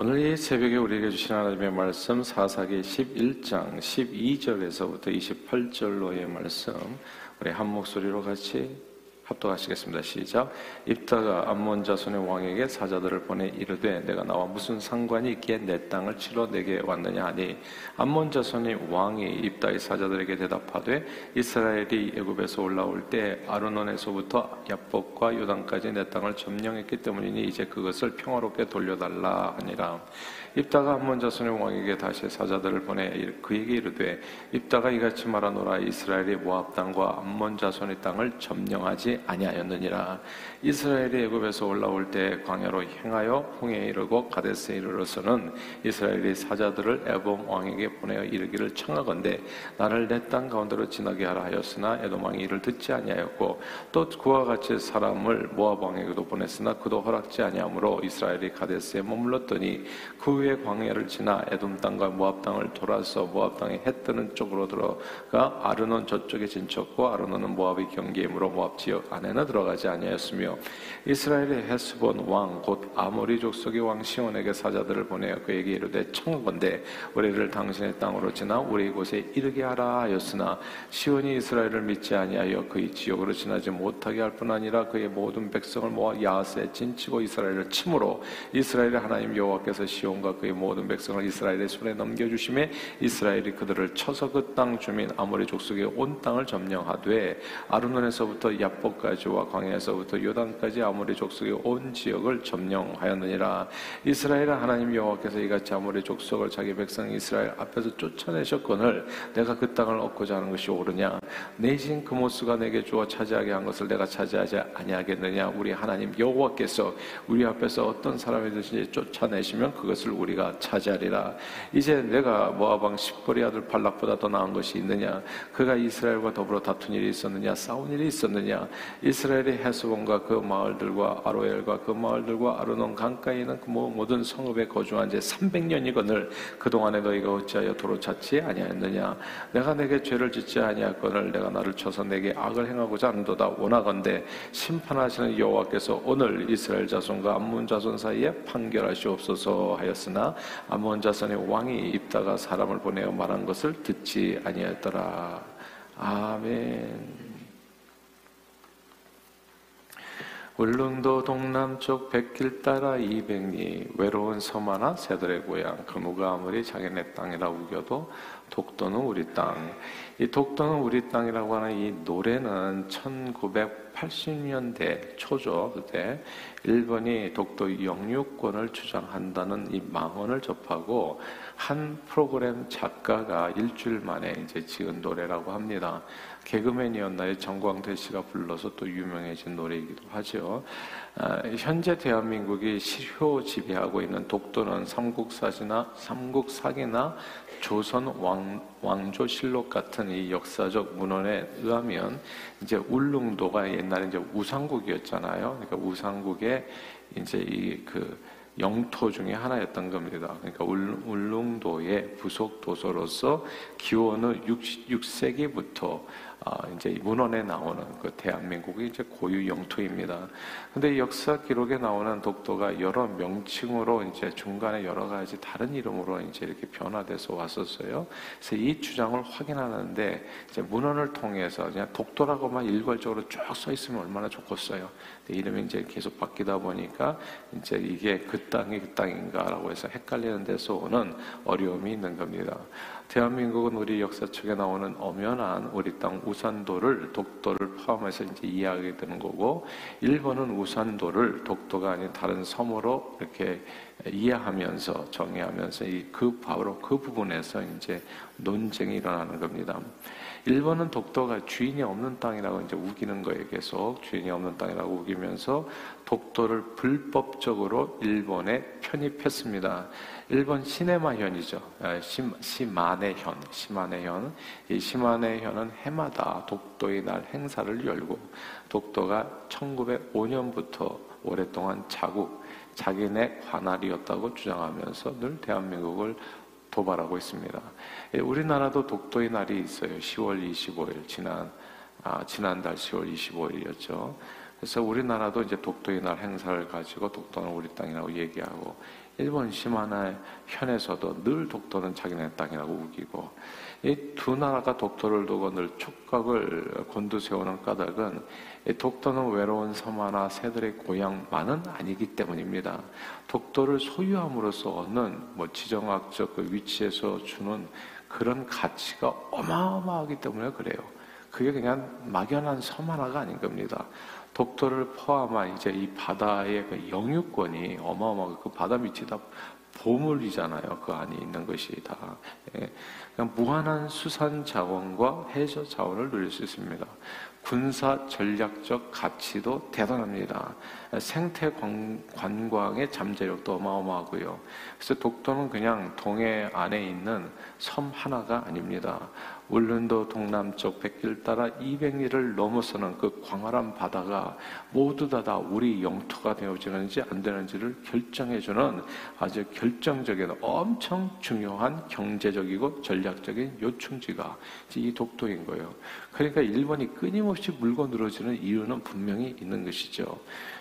오늘 이 새벽에 우리에게 주신 하나님의 말씀 사사기 11장 12절에서부터 28절로의 말씀 우리 한 목소리로 같이 합독하시겠습니다. 시작. 입다가 암몬 자손의 왕에게 사자들을 보내 이르되 내가 나와 무슨 상관이 있기에 내 땅을 치러 내게 왔느냐 하니 암몬 자손의 왕이 입다의 사자들에게 대답하되 이스라엘이 애굽에서 올라올 때 아르논에서부터 야복과 요단까지 내 땅을 점령했기 때문이니 이제 그것을 평화롭게 돌려달라 하니라. 입다가 암몬 자손의 왕에게 다시 사자들을 보내 그에게 이르되 입다가 이같이 말하노라. 이스라엘이 모압 땅과 암몬 자손의 땅을 점령하지 아니하였느니라. 이스라엘이 애굽에서 올라올 때 광야로 행하여 홍해에 이르고 가데스에 이르러서는 이스라엘이 사자들을 에돔 왕에게 보내어 이르기를 청하건대 나를 내 땅 가운데로 지나게 하라 하였으나 에돔 왕이 이를 듣지 아니하였고 또 그와 같이 사람을 모압 왕에게도 보냈으나 그도 허락지 아니하므로 이스라엘이 가데스에 머물렀더니 그 후에 광야를 지나 에돔 땅과 모압 땅을 돌아서 모압 땅에 해 뜨는 쪽으로 들어가 아르논 저쪽에 진쳤고 아르논은 모압의 경계이므로 모압 지역 안에는 들어가지 아니하였으며 이스라엘의 헤스본 왕 곧 아모리 족속의 왕 시온에게 사자들을 보내어 그에게 이르되 청건대 우리를 당신의 땅으로 지나 우리 곳에 이르게 하라 하였으나 시온이 이스라엘을 믿지 아니하여 그의 지역으로 지나지 못하게 할 뿐 아니라 그의 모든 백성을 모아 야하스에 진치고 이스라엘을 침으로 이스라엘의 하나님 여호와께서 시온과 그의 모든 백성을 이스라엘의 손에 넘겨주심에 이스라엘이 그들을 쳐서 그 땅 주민 아모리 족속의 온 땅을 점령하되 아르논에서부터 야복까지와 광야에서부터 요단까지 아모리 족속의 온 지역을 점령하였느니라. 이스라엘의 하나님 여호와께서 이같이 아모리 족속을 자기 백성 이스라엘 앞에서 쫓아내셨거늘 내가 그 땅을 얻고자 하는 것이 옳으냐? 내신 그모스가 내게 주어 차지하게 한 것을 내가 차지하지 아니하겠느냐? 우리 하나님 여호와께서 우리 앞에서 어떤 사람이든지 쫓아내시면 그것을 우리가 차지하리라. 이제 내가 모아방 십거리 아들 발락보다 더 나은 것이 있느냐? 그가 이스라엘과 더불어 다툰 일이 있었느냐? 싸운 일이 있었느냐? 이스라엘의 헤스본과 그 마을들과 아로엘과 그 마을들과 아르논 강가에 있는 그 모든 성읍에 거주한 지 300년이거늘 그동안에 너희가 어찌하여 도로 찾지 아니하였느냐? 내가 내게 죄를 짓지 아니하거늘 내가 나를 쳐서 내게 악을 행하고자 하는도다. 원하건대 심판하시는 여호와께서 오늘 이스라엘 자손과 암문 자손 사이에 판결하시옵소서 하였 으나 암몬 자손의 왕이 입다가 사람을 보내어 말한 것을 듣지 아니하였더라 아멘 울릉도 동남쪽 백길 따라 이백리 외로운 섬 하나 새들의 고향 그무가 아무리 자기네 땅이라 우겨도 독도는 우리 땅. 이 독도는 우리 땅이라고 하는 이 노래는 1980년대 초죠. 그때 일본이 독도 영유권을 주장한다는 이 망언을 접하고 한 프로그램 작가가 일주일 만에 이제 지은 노래라고 합니다. 개그맨이었나요? 정광태 씨가 불러서 또 유명해진 노래이기도 하죠. 아, 현재 대한민국이 실효 지배하고 있는 독도는 삼국사시나 삼국사기나 조선 왕, 왕조실록 같은 이 역사적 문헌에 의하면 이제 울릉도가 옛날에 이제 우상국이었잖아요. 그러니까 우상국의 이제 이 그 영토 중에 하나였던 겁니다. 그러니까 울릉도의 부속 도서로서 기원의 6, 세기부터 아, 이제 문헌에 나오는 그 대한민국의 이제 고유 영토입니다. 근데 역사 기록에 나오는 독도가 여러 명칭으로 이제 중간에 여러 가지 다른 이름으로 이제 이렇게 변화돼서 왔었어요. 그래서 이 주장을 확인하는데 이제 문헌을 통해서 그냥 독도라고만 일괄적으로 쭉 써 있으면 얼마나 좋겠어요. 이름이 이제 계속 바뀌다 보니까 이제 이게 그 땅이 그 땅인가라고 해서 헷갈리는 데서 오는 어려움이 있는 겁니다. 대한민국은 우리 역사 책에 나오는 엄연한 우리 땅 우산도를 독도를 포함해서 이제 이해하게 되는 거고, 일본은 우산도를 독도가 아닌 다른 섬으로 이렇게 이해하면서 정의하면서 그 바로 그 부분에서 이제 논쟁이 일어나는 겁니다. 일본은 독도가 주인이 없는 땅이라고 이제 우기는 거에 계속 주인이 없는 땅이라고 우기면서 독도를 불법적으로 일본에 편입했습니다. 일본 시네마현이죠. 아, 시마네현, 시마네현. 이 시마네현은 해마다 독도의 날 행사를 열고 독도가 1905년부터 오랫동안 자국, 자기네 관할이었다고 주장하면서 늘 대한민국을 도발하고 있습니다. 예, 우리나라도 독도의 날이 있어요. 10월 25일 지난 아, 지난달 10월 25일이었죠. 그래서 우리나라도 이제 독도의 날 행사를 가지고 독도는 우리 땅이라고 얘기하고 일본 시마나의 현에서도 늘 독도는 자기네 땅이라고 우기고 이 두 나라가 독도를 두고 늘 촉각을 곤두세우는 까닭은 독도는 외로운 섬 하나 새들의 고향만은 아니기 때문입니다. 독도를 소유함으로써 얻는 뭐 지정학적 그 위치에서 주는 그런 가치가 어마어마하기 때문에 그래요. 그게 그냥 막연한 섬 하나가 아닌 겁니다. 독도를 포함한 이제 이 바다의 그 영유권이 어마어마하고 그 바다 밑이 다 보물이잖아요. 그 안에 있는 것이 다. 예. 무한한 수산 자원과 해저 자원을 누릴 수 있습니다. 군사 전략적 가치도 대단합니다. 생태 관광의 잠재력도 어마어마하고요. 그래서 독도는 그냥 동해 안에 있는 섬 하나가 아닙니다. 울릉도 동남쪽 백길 따라 200리를 넘어서는 그 광활한 바다가 모두 다, 다 우리 영토가 되어지는지 안 되는지를 결정해주는 아주 결정적인 엄청 중요한 경제적이고 전략적인 요충지가 이 독도인 거예요. 그러니까 일본이 끊임없이 물고 늘어지는 이유는 분명히 있는 것이죠.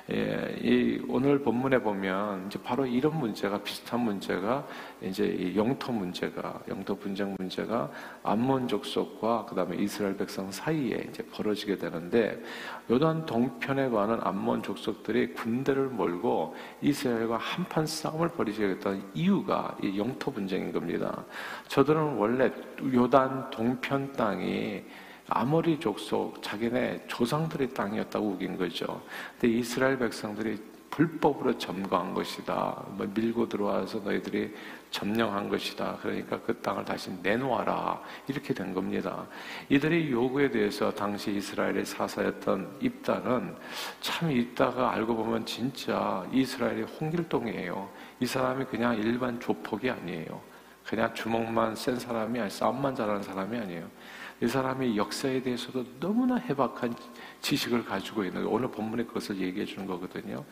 예, 이 오늘 본문에 보면 이제 바로 이런 문제가 비슷한 문제가 이제 영토 문제가 영토 분쟁 문제가 암몬 족 속과 그 다음에 이스라엘 백성 사이에 이제 벌어지게 되는데 요단 동편에 관한 암몬 족속들이 군대를 몰고 이스라엘과 한판 싸움을 됐던 이유가 이 영토 분쟁인 겁니다. 저들은 원래 요단 동편 땅이 아모리 족속 자기네 조상들의 땅이었다고 우긴 거죠. 근데 이스라엘 백성들이 불법으로 점거한 것이다. 뭐 밀고 들어와서 너희들이 점령한 것이다. 그러니까 그 땅을 다시 내놓아라. 이렇게 된 겁니다. 이들의 요구에 대해서 당시 이스라엘의 사사였던 입다는 참 입다가 알고 보면 진짜 이스라엘의 홍길동이에요. 이 사람이 그냥 일반 조폭이 아니에요. 그냥 주먹만 센 사람이 아니 싸움만 잘하는 사람이 아니에요. 이 사람이 역사에 대해서도 너무나 해박한 지식을 가지고 있는 오늘 본문에 그것을 얘기해 주는 거거든요.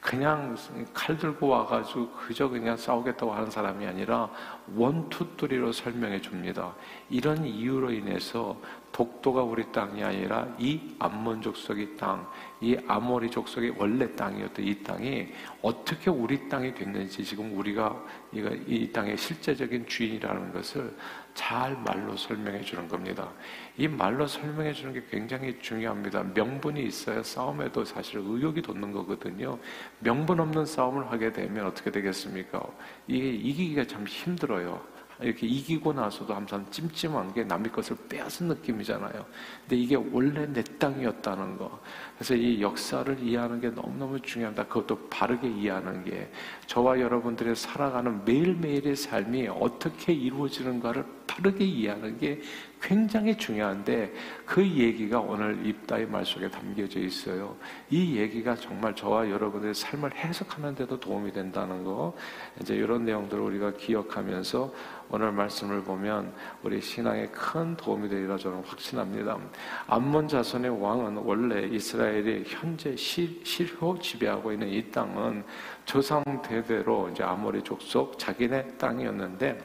그냥 칼 들고 와가지고 그저 그냥 싸우겠다고 하는 사람이 아니라 원투 뚜리로 설명해 줍니다. 이런 이유로 인해서 독도가 우리 땅이 아니라 이 암몬 족속의 땅, 이 아모리 족속의 원래 땅이었던 이 땅이 어떻게 우리 땅이 됐는지 지금 우리가 이 땅의 실제적인 주인이라는 것을 잘 말로 설명해 주는 겁니다. 이 말로 설명해 주는 게 굉장히 중요합니다. 명분이 있어야 싸움에도 사실 의욕이 돋는 거거든요. 명분 없는 싸움을 하게 되면 어떻게 되겠습니까? 이게 이기기가 참 힘들어요. 이렇게 이기고 나서도 항상 찜찜한 게 남의 것을 빼앗은 느낌이잖아요. 근데 이게 원래 내 땅이었다는 거. 그래서 이 역사를 이해하는 게 너무너무 중요합니다. 그것도 바르게 이해하는 게 저와 여러분들의 살아가는 매일매일의 삶이 어떻게 이루어지는가를 바르게 이해하는 게 굉장히 중요한데 그 얘기가 오늘 입다의 말 속에 담겨져 있어요. 이 얘기가 정말 저와 여러분의 삶을 해석하는 데도 도움이 된다는 거. 이제 이런 내용들을 우리가 기억하면서 오늘 말씀을 보면 우리 신앙에 큰 도움이 되리라 저는 확신합니다. 암몬 자손의 왕은 원래 이스라엘이 현재 실효 지배하고 있는 이 땅은 조상 대 대로 이제 아모리 족속 자기네 땅이었는데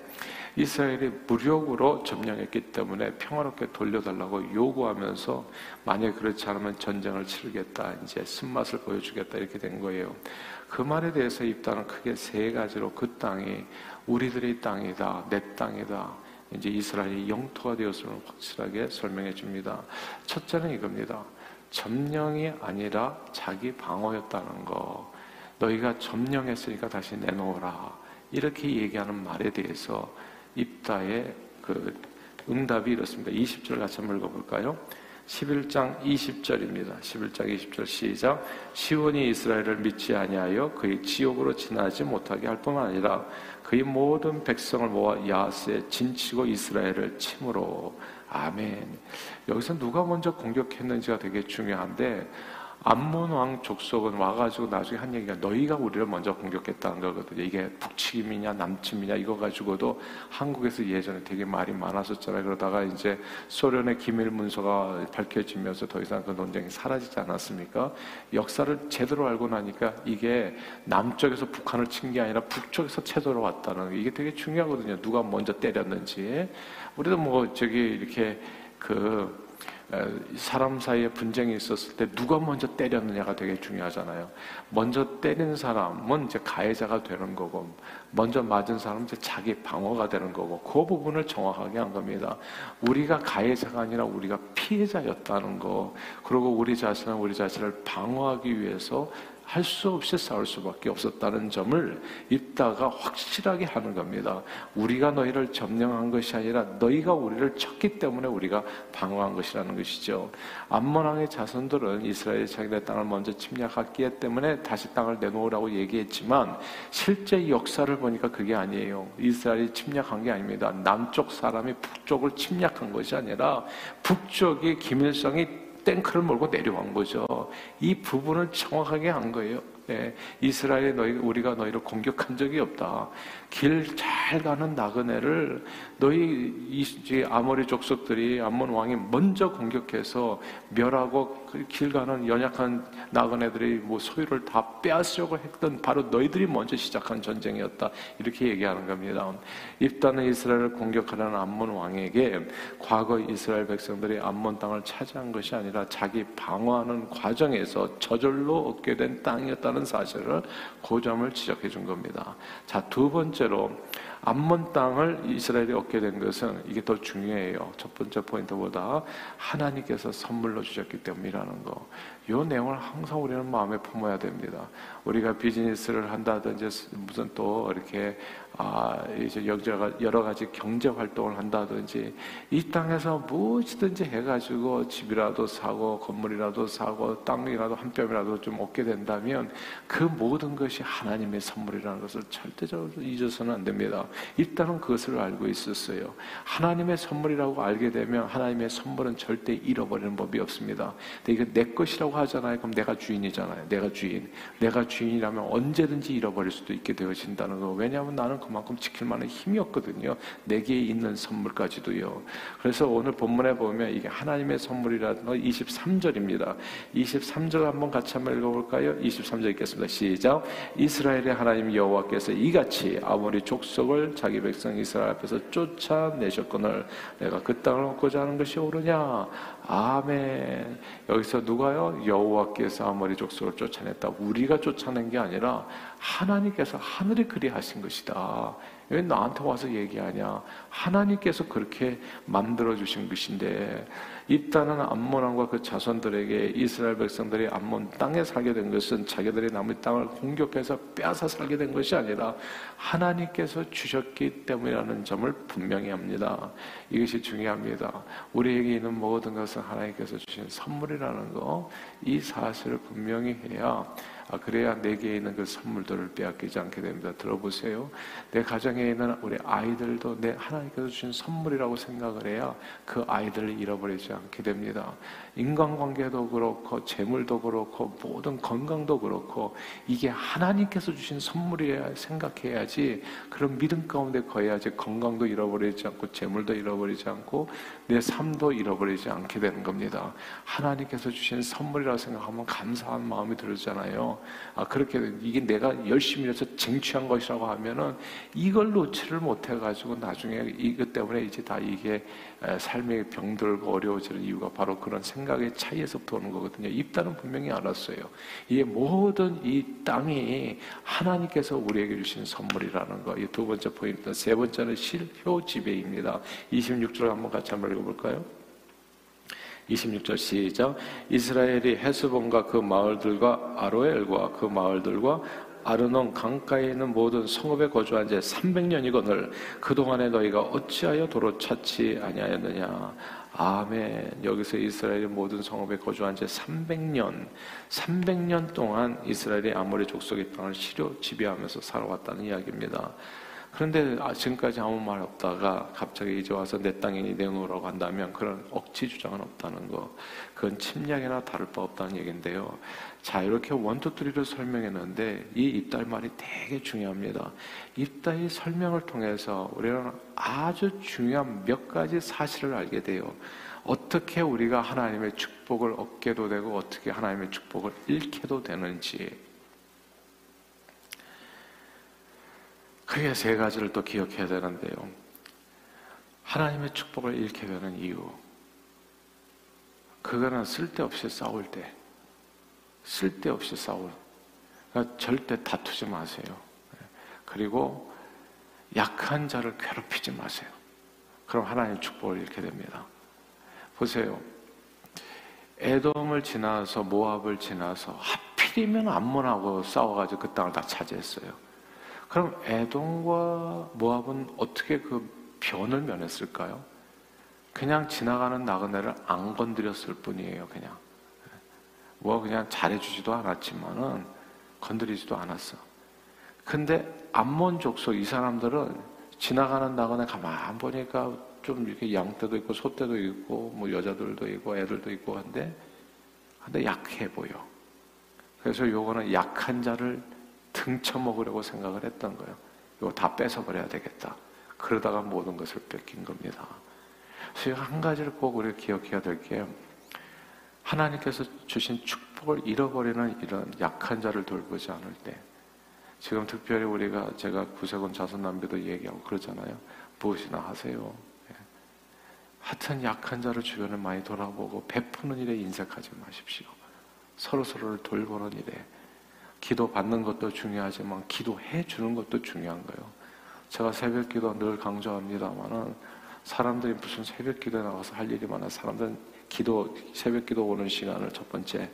이스라엘이 무력으로 점령했기 때문에 평화롭게 돌려달라고 요구하면서 만약 그렇지 않으면 전쟁을 치르겠다 이제 쓴맛을 보여주겠다 이렇게 된 거예요. 그 말에 대해서 입단은 크게 세 가지로 그 땅이 우리들의 땅이다, 내 땅이다. 이제 이스라엘이 영토가 되었음을 확실하게 설명해 줍니다. 첫째는 이겁니다. 점령이 아니라 자기 방어였다는 거. 너희가 점령했으니까 다시 내놓으라. 이렇게 얘기하는 말에 대해서 입다의 그 응답이 이렇습니다. 20절 같이 한번 읽어볼까요? 11장 20절입니다. 11장 20절 시작. 시온이 이스라엘을 믿지 아니하여 그의 지옥으로 지나지 못하게 할 뿐만 아니라 그의 모든 백성을 모아 야스에 진치고 이스라엘을 침으로 아멘. 여기서 누가 먼저 공격했는지가 되게 중요한데 암몬 왕 족속은 와가지고 나중에 한 얘기가 너희가 우리를 먼저 공격했다는 거거든요. 이게 북침이냐 남침이냐 이거 가지고도 한국에서 예전에 되게 말이 많았었잖아요. 그러다가 이제 소련의 기밀 문서가 밝혀지면서 더 이상 그 논쟁이 사라지지 않았습니까? 역사를 제대로 알고 나니까 이게 남쪽에서 북한을 친 게 아니라 북쪽에서 채돌아왔다는 이게 되게 중요하거든요. 누가 먼저 때렸는지. 우리도 뭐 저기 이렇게 그 사람 사이에 분쟁이 있었을 때 누가 먼저 때렸느냐가 되게 중요하잖아요. 먼저 때린 사람은 이제 가해자가 되는 거고, 먼저 맞은 사람은 이제 자기 방어가 되는 거고, 그 부분을 정확하게 한 겁니다. 우리가 가해자가 아니라 우리가 피해자였다는 거, 그리고 우리 자신은 우리 자신을 방어하기 위해서 할 수 없이 싸울 수밖에 없었다는 점을 입다가 확실하게 하는 겁니다. 우리가 너희를 점령한 것이 아니라 너희가 우리를 쳤기 때문에 우리가 방어한 것이라는 것이죠. 암몬왕의 자손들은 이스라엘 자기네 땅을 먼저 침략했기 때문에 다시 땅을 내놓으라고 얘기했지만 실제 역사를 보니까 그게 아니에요. 이스라엘이 침략한 게 아닙니다. 남쪽 사람이 북쪽을 침략한 것이 아니라 북쪽이 김일성이 탱크를 몰고 내려온 거죠. 이 부분을 정확하게 한 거예요. 네, 이스라엘에 너희 우리가 너희를 공격한 적이 없다. 길 잘 가는 나그네를 너희 이 아모리 족속들이 암몬 왕이 먼저 공격해서 멸하고 그길 가는 연약한 나그네들이 뭐 소유를 다 빼앗으려고 했던 바로 너희들이 먼저 시작한 전쟁이었다. 이렇게 얘기하는 겁니다. 입다는 이스라엘을 공격하는 암몬 왕에게 과거 이스라엘 백성들이 암몬 땅을 차지한 것이 아니라 자기 방어하는 과정에서 저절로 얻게 된 땅이었다는 사실을 고점을 지적해 준 겁니다. 자, 두 번째로 암몬 땅을 이스라엘이 얻게 된 것은 이게 더 중요해요. 첫 번째 포인트보다 하나님께서 선물로 주셨기 때문이라는 거. 이 내용을 항상 우리는 마음에 품어야 됩니다. 우리가 비즈니스를 한다든지 무슨 또 이렇게 아 이제 여러 가지 경제 활동을 한다든지 이 땅에서 무엇이든지 해가지고 집이라도 사고 건물이라도 사고 땅이라도 한 뼘이라도 좀 얻게 된다면 그 모든 것이 하나님의 선물이라는 것을 절대적으로 잊어서는 안 됩니다. 일단은 그것을 알고 있었어요. 하나님의 선물이라고 알게 되면 하나님의 선물은 절대 잃어버리는 법이 없습니다. 근데 이게 내 것이라고 하잖아요. 그럼 내가 주인이잖아요. 내가 주인. 내가 주인이라면 언제든지 잃어버릴 수도 있게 되어진다는 거. 왜냐하면 나는 그만큼 지킬 만한 힘이 없거든요. 내게 있는 선물까지도요. 그래서 오늘 본문에 보면 이게 하나님의 선물이라는 거 23절입니다. 23절 한번 같이 한번 읽어볼까요? 23절 읽겠습니다. 시작. 이스라엘의 하나님 여호와께서 이같이 아모리 족속을 자기 백성 이스라엘 앞에서 쫓아내셨거늘 내가 그 땅을 얻고자 하는 것이 옳으냐? 아멘. 여기서 누가요? 여호와께서 아모리 족속을 쫓아냈다. 우리가 쫓아낸 게 아니라 하나님께서 하늘이 그리 하신 것이다. 왜 나한테 와서 얘기하냐? 하나님께서 그렇게 만들어 주신 것인데 입다는 암몬 왕과 그 자손들에게 이스라엘 백성들이 암몬 땅에 살게 된 것은 자기들이 남의 땅을 공격해서 빼앗아 살게 된 것이 아니라 하나님께서 주셨기 때문이라는 점을 분명히 합니다. 이것이 중요합니다. 우리에게 있는 모든 것은 하나님께서 주신 선물이라는 거, 이 사실을 분명히 해야 아, 그래야 내게 있는 그 선물들을 빼앗기지 않게 됩니다. 들어보세요. 내 가정에 있는 우리 아이들도 내 하나님께서 주신 선물이라고 생각을 해야 그 아이들을 잃어버리지 않게 됩니다. 인간관계도 그렇고 재물도 그렇고 모든 건강도 그렇고 이게 하나님께서 주신 선물이야 생각해야지 그런 믿음 가운데 거해야지 건강도 잃어버리지 않고 재물도 잃어버리지 않고 내 삶도 잃어버리지 않게 되는 겁니다. 하나님께서 주신 선물이라고 생각하면 감사한 마음이 들잖아요. 아 그렇게 이게 내가 열심히 해서 쟁취한 것이라고 하면은 이걸 놓지를 못해 가지고 나중에 이것 때문에 이제 다 이게 삶의 병들고 어려워지는 이유가 바로 그런 생각의 차이에서부터 오는 거거든요. 입다는 분명히 알았어요. 이 모든 이 땅이 하나님께서 우리에게 주신 선물이라는 거. 이 두 번째 포인트. 세 번째는 실효 지배입니다. 26절 한번 같이 한번 읽어볼까요? 26절 시작. 이스라엘이 헤스본과 그 마을들과 아로엘과 그 마을들과 아르논 강가에 있는 모든 성읍에 거주한 지 300년이거늘 그동안에 너희가 어찌하여 도로 찾지 아니하였느냐 아멘. 여기서 이스라엘의 모든 성읍에 거주한 지 300년, 300년 동안 이스라엘이 아모리 족속의 땅을 시료 지배하면서 살아왔다는 이야기입니다. 그런데 아, 지금까지 아무 말 없다가 갑자기 이제 와서 내 땅이니 내놓으라고 한다면 그런 억지 주장은 없다는 거. 그건 침략이나 다를 바 없다는 얘기인데요. 자, 이렇게 원투트리를 설명했는데 이 입달 말이 되게 중요합니다. 입달의 설명을 통해서 우리는 아주 중요한 몇 가지 사실을 알게 돼요. 어떻게 우리가 하나님의 축복을 얻게도 되고 어떻게 하나님의 축복을 잃게도 되는지 크게 세 가지를 또 기억해야 되는데요. 하나님의 축복을 잃게 되는 이유. 그거는 쓸데없이 싸울 때, 쓸데없이 싸울. 그러니까 절대 다투지 마세요. 그리고 약한 자를 괴롭히지 마세요. 그럼 하나님 축복을 잃게 됩니다. 보세요. 에돔을 지나서 모압을 지나서 하필이면 암몬하고 싸워가지고 그 땅을 다 차지했어요. 그럼 에돔과 모압은 어떻게 그 변을 면했을까요? 그냥 지나가는 나그네를 안 건드렸을 뿐이에요, 그냥. 뭐 그냥 잘해주지도 않았지만은 건드리지도 않았어. 근데 암몬 족속 이 사람들은 지나가는 나그네 가만 보니까 좀 이렇게 양떼도 있고 소떼도 있고 뭐 여자들도 있고 애들도 있고 한데 근데 약해 보여. 그래서 요거는 약한 자를 등쳐 먹으려고 생각을 했던 거예요. 이거 다 뺏어 버려야 되겠다. 그러다가 모든 것을 뺏긴 겁니다. 그래서 한 가지를 꼭 우리가 기억해야 될 게 하나님께서 주신 축복을 잃어버리는 이런 약한 자를 돌보지 않을 때 지금 특별히 우리가 제가 구세군 자손남비도 얘기하고 그러잖아요. 무엇이나 하세요. 예. 하여튼 약한 자를 주변에 많이 돌아보고 베푸는 일에 인색하지 마십시오. 서로 서로를 돌보는 일에 기도 받는 것도 중요하지만 기도해 주는 것도 중요한 거예요. 제가 새벽 기도 늘 강조합니다만은 사람들이 무슨 새벽 기도에 나가서 할 일이 많아 사람들은 기도 새벽 기도 오는 시간을 첫 번째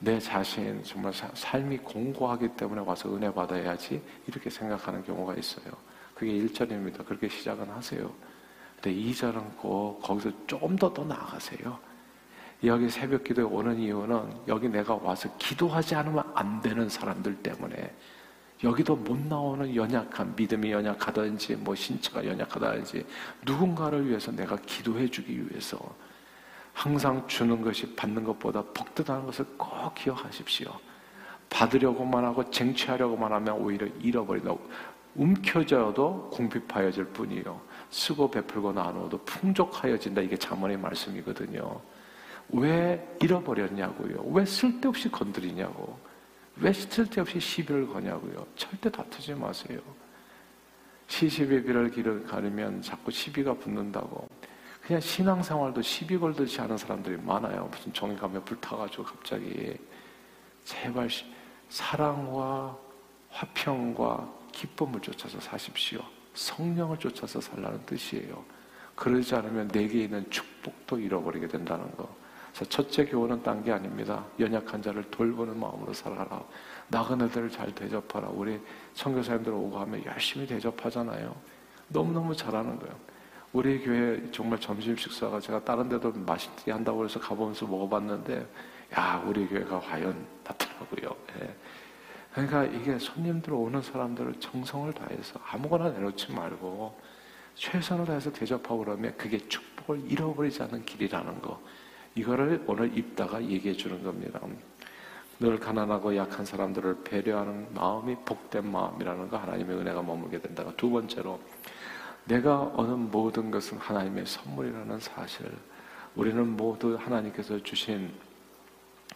내 자신 정말 삶이 공고하기 때문에 와서 은혜 받아야지 이렇게 생각하는 경우가 있어요. 그게 1절입니다. 그렇게 시작은 하세요. 근데 2절은 꼭 거기서 좀 더 더 나아가세요. 여기 새벽 기도에 오는 이유는 여기 내가 와서 기도하지 않으면 안 되는 사람들 때문에 여기도 못 나오는 연약한 믿음이 연약하든지 뭐 신체가 연약하다든지 누군가를 위해서 내가 기도해 주기 위해서 항상 주는 것이 받는 것보다 복되다는 것을 꼭 기억하십시오. 받으려고만 하고 쟁취하려고만 하면 오히려 잃어버린다. 움켜져도 궁핍하여질 뿐이요. 쓰고 베풀고 나누어도 풍족하여진다. 이게 자문의 말씀이거든요. 왜 잃어버렸냐고요. 왜 쓸데없이 건드리냐고. 왜 쓸데없이 시비를 거냐고요. 절대 다투지 마세요. 시시비 비를 길을 가르면 자꾸 시비가 붙는다고. 그냥 신앙생활도 시비 걸듯이 하는 사람들이 많아요. 무슨 가면 불타가지고 갑자기. 제발 사랑과 화평과 기쁨을 쫓아서 사십시오. 성령을 쫓아서 살라는 뜻이에요. 그러지 않으면 내게 있는 축복도 잃어버리게 된다는 거. 그래서 첫째 교훈은 딴 게 아닙니다. 연약한 자를 돌보는 마음으로 살아라. 나그네들을 잘 대접하라. 우리 선교사님들 오고 하면 열심히 대접하잖아요. 너무너무 잘하는 거예요. 우리 교회 정말 점심 식사가 제가 다른 데도 맛있게 한다고 해서 가보면서 먹어봤는데 야 우리 교회가 과연 낫더라고요. 예. 그러니까 이게 손님들 오는 사람들을 정성을 다해서 아무거나 내놓지 말고 최선을 다해서 대접하고 그러면 그게 축복을 잃어버리지 않는 길이라는 거. 이거를 오늘 입다가 얘기해 주는 겁니다. 늘 가난하고 약한 사람들을 배려하는 마음이 복된 마음이라는 거 하나님의 은혜가 머물게 된다가 두 번째로 내가 얻는 모든 것은 하나님의 선물이라는 사실 우리는 모두 하나님께서 주신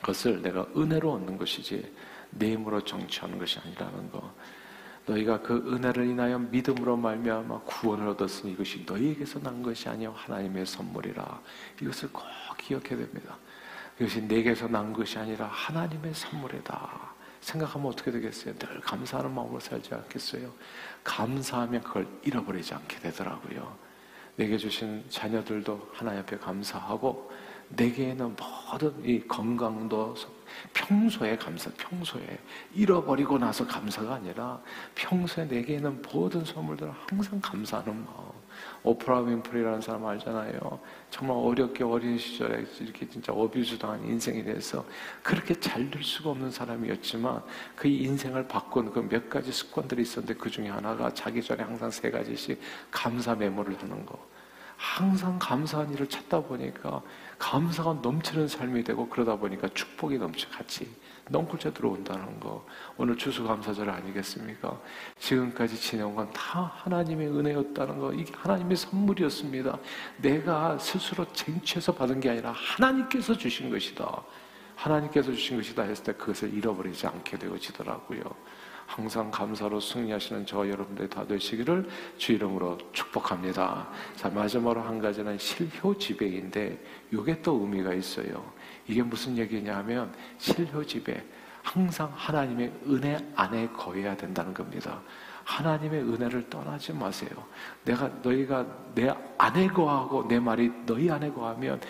것을 내가 은혜로 얻는 것이지 내 힘으로 정치하는 것이 아니라는 거 너희가 그 은혜를 인하여 믿음으로 말미암아 구원을 얻었으니 이것이 너희에게서 난 것이 아니요 하나님의 선물이라 이것을 꼭 기억해야 됩니다. 이것이 내게서 난 것이 아니라 하나님의 선물이다. 생각하면 어떻게 되겠어요? 늘 감사하는 마음으로 살지 않겠어요? 감사하면 그걸 잃어버리지 않게 되더라고요. 내게 주신 자녀들도 하나님 앞에 감사하고 내게는 모든 이 건강도 평소에 감사, 평소에 잃어버리고 나서 감사가 아니라 평소에 내게는 모든 선물들을 항상 감사하는 마음. 오프라 윈프리라는 사람 알잖아요. 정말 어렵게 어린 시절에 이렇게 진짜 어뷰즈 당한 인생에 대해서 그렇게 잘 될 수가 없는 사람이었지만 그 인생을 바꾼 그 몇 가지 습관들이 있었는데 그 중에 하나가 자기 전에 항상 세 가지씩 감사 메모를 하는 거. 항상 감사한 일을 찾다 보니까 감사가 넘치는 삶이 되고 그러다 보니까 축복이 넘치 같이 넝쿨째 들어온다는 거. 오늘 추수감사절 아니겠습니까? 지금까지 지내온 건 다 하나님의 은혜였다는 거. 이게 하나님의 선물이었습니다. 내가 스스로 쟁취해서 받은 게 아니라 하나님께서 주신 것이다. 하나님께서 주신 것이다 했을 때 그것을 잃어버리지 않게 되어지더라고요. 항상 감사로 승리하시는 저와 여러분들이 다 되시기를 주 이름으로 축복합니다. 자, 마지막으로 한 가지는 실효 지배인데 이게 또 의미가 있어요. 이게 무슨 얘기냐면 실효 지배. 항상 하나님의 은혜 안에 거해야 된다는 겁니다. 하나님의 은혜를 떠나지 마세요. 내가 너희가 내 안에 거하고 내 말이 너희 안에 거하면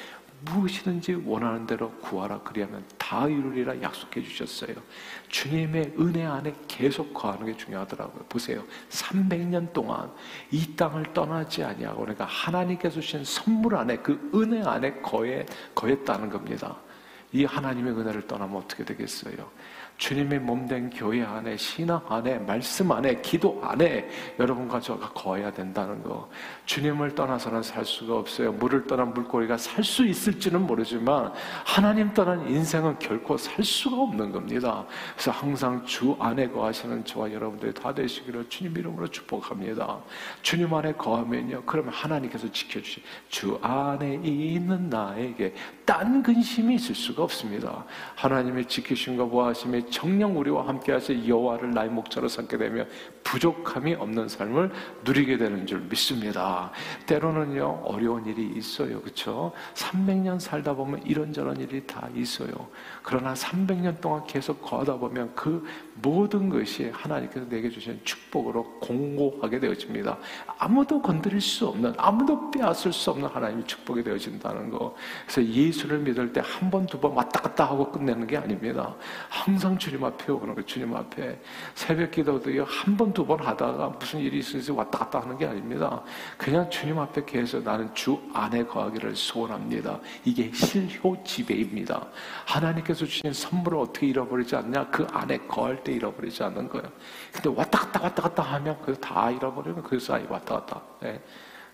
무엇이든지 원하는 대로 구하라 그리하면 다 이루리라 약속해 주셨어요. 주님의 은혜 안에 계속 거하는 게 중요하더라고요. 보세요. 300년 동안 이 땅을 떠나지 아니하고 그러니까 하나님께서 주신 선물 안에 그 은혜 안에 거해 거했다는 겁니다. 이 하나님의 은혜를 떠나면 어떻게 되겠어요? 주님의 몸된 교회 안에 신앙 안에 말씀 안에 기도 안에 여러분과 저가 거해야 된다는 거. 주님을 떠나서는 살 수가 없어요. 물을 떠난 물고기가 살 수 있을지는 모르지만 하나님 떠난 인생은 결코 살 수가 없는 겁니다. 그래서 항상 주 안에 거하시는 저와 여러분들이 다 되시기를 주님 이름으로 축복합니다. 주님 안에 거하면요. 그러면 하나님께서 지켜주시. 주 안에 있는 나에게 딴 근심이 있을 수가 없습니다. 하나님의 지키심과 보하심의 정령 우리와 함께 하실 여호와를 나의 목자로 삼게 되면 부족함이 없는 삶을 누리게 되는 줄 믿습니다. 때로는요 어려운 일이 있어요, 그렇죠? 300년 살다 보면 이런저런 일이 다 있어요. 그러나 300년 동안 계속 거하다 보면 그 모든 것이 하나님께서 내게 주신 축복으로 공고하게 되어집니다. 아무도 건드릴 수 없는, 아무도 빼앗을 수 없는 하나님의 축복이 되어진다는 거. 그래서 예수를 믿을 때 한 번, 두 번 왔다 갔다 하고 끝내는 게 아닙니다. 항상 주님 앞에 오는 거, 주님 앞에. 새벽 기도도요, 한 번, 두 번 하다가 무슨 일이 있어서 왔다 갔다 하는 게 아닙니다. 그냥 주님 앞에 계속 나는 주 안에 거하기를 소원합니다. 이게 실효 지배입니다. 하나님께서 주신 선물을 어떻게 잃어버리지 않냐? 그 안에 거할 때 잃어버리지 않는 거예요. 근데 왔다 갔다 왔다 갔다 하면 그거 다 잃어버리면 그 사이 왔다 갔다. 예.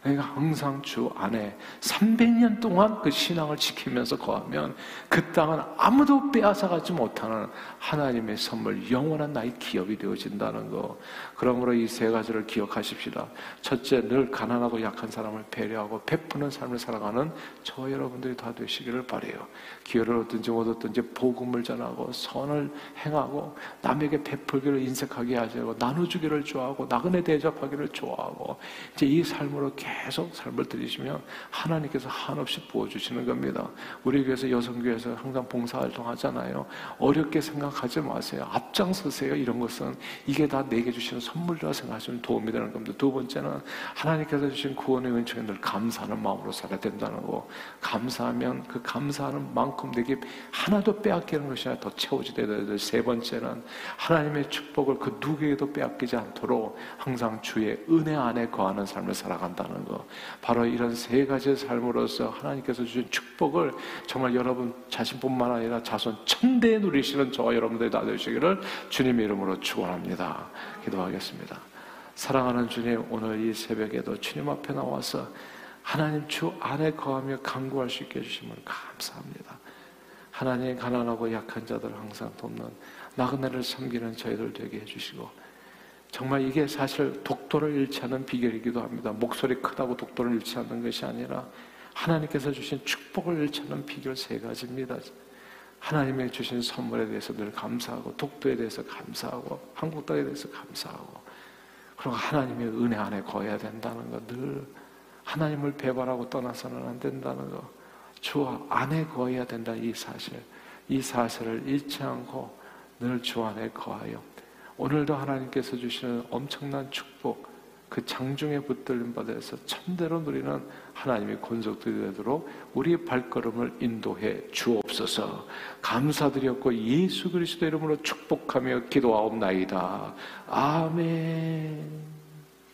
그러니까 항상 주 안에 300년 동안 그 신앙을 지키면서 거하면 그 땅은 아무도 빼앗아가지 못하는 하나님의 선물, 영원한 나의 기업이 되어진다는 거. 그러므로 이 세 가지를 기억하십시다. 첫째, 늘 가난하고 약한 사람을 배려하고 베푸는 삶을 살아가는 저 여러분들이 다 되시기를 바래요. 기회를 얻든지 얻었든지 복음을 전하고 선을 행하고 남에게 베풀기를 인색하게 하지 않고 나눠주기를 좋아하고 나그네 대접하기를 좋아하고 이제 이 삶으로 계속 삶을 들이시면 하나님께서 한없이 부어주시는 겁니다. 우리 교회에서 여성교회에서 항상 봉사활동 하잖아요. 어렵게 생각하지 마세요. 앞장서세요. 이런 것은 이게 다 내게 주시는 선물이라 생각하시면 도움이 되는 겁니다. 두 번째는 하나님께서 주신 구원의 은총에 늘 감사하는 마음으로 살아야 된다는 거. 감사하면 그 감사하는 만큼 내게 하나도 빼앗기는 것이 아니라 더 채워지게 되는 세 번째는 하나님의 축복을 그 누구에게도 빼앗기지 않도록 항상 주의 은혜 안에 거하는 삶을 살아간다는 거. 바로 이런 세 가지의 삶으로서 하나님께서 주신 축복을 정말 여러분 자신뿐만 아니라 자손 천대에 누리시는 저와 여러분들이 다 되시기를 주님의 이름으로 축원합니다. 기도하겠습니다. 사랑하는 주님, 오늘 이 새벽에도 주님 앞에 나와서 하나님 주 안에 거하며 강구할 수 있게 해주심을 감사합니다. 하나님 가난하고 약한 자들을 항상 돕는 나그네를 섬기는 저희들 되게 해주시고 정말 이게 사실 독도를 잃지 않는 비결이기도 합니다. 목소리 크다고 독도를 잃지 않는 것이 아니라 하나님께서 주신 축복을 잃지 않는 비결 세 가지입니다. 하나님의 주신 선물에 대해서 늘 감사하고 독도에 대해서 감사하고 한국 땅에 대해서 감사하고 그리고 하나님의 은혜 안에 거해야 된다는 거늘 하나님을 배반하고 떠나서는 안 된다는 거주 안에 거해야 된다는 이 사실 이 사실을 잃지 않고 늘 주 안에 거하여 오늘도 하나님께서 주시는 엄청난 축복 그 장중에 붙들림 받아서 천대로 누리는 하나님의 권속들이 되도록 우리의 발걸음을 인도해 주옵소서 감사드렸고 예수 그리스도 이름으로 축복하며 기도하옵나이다. 아멘.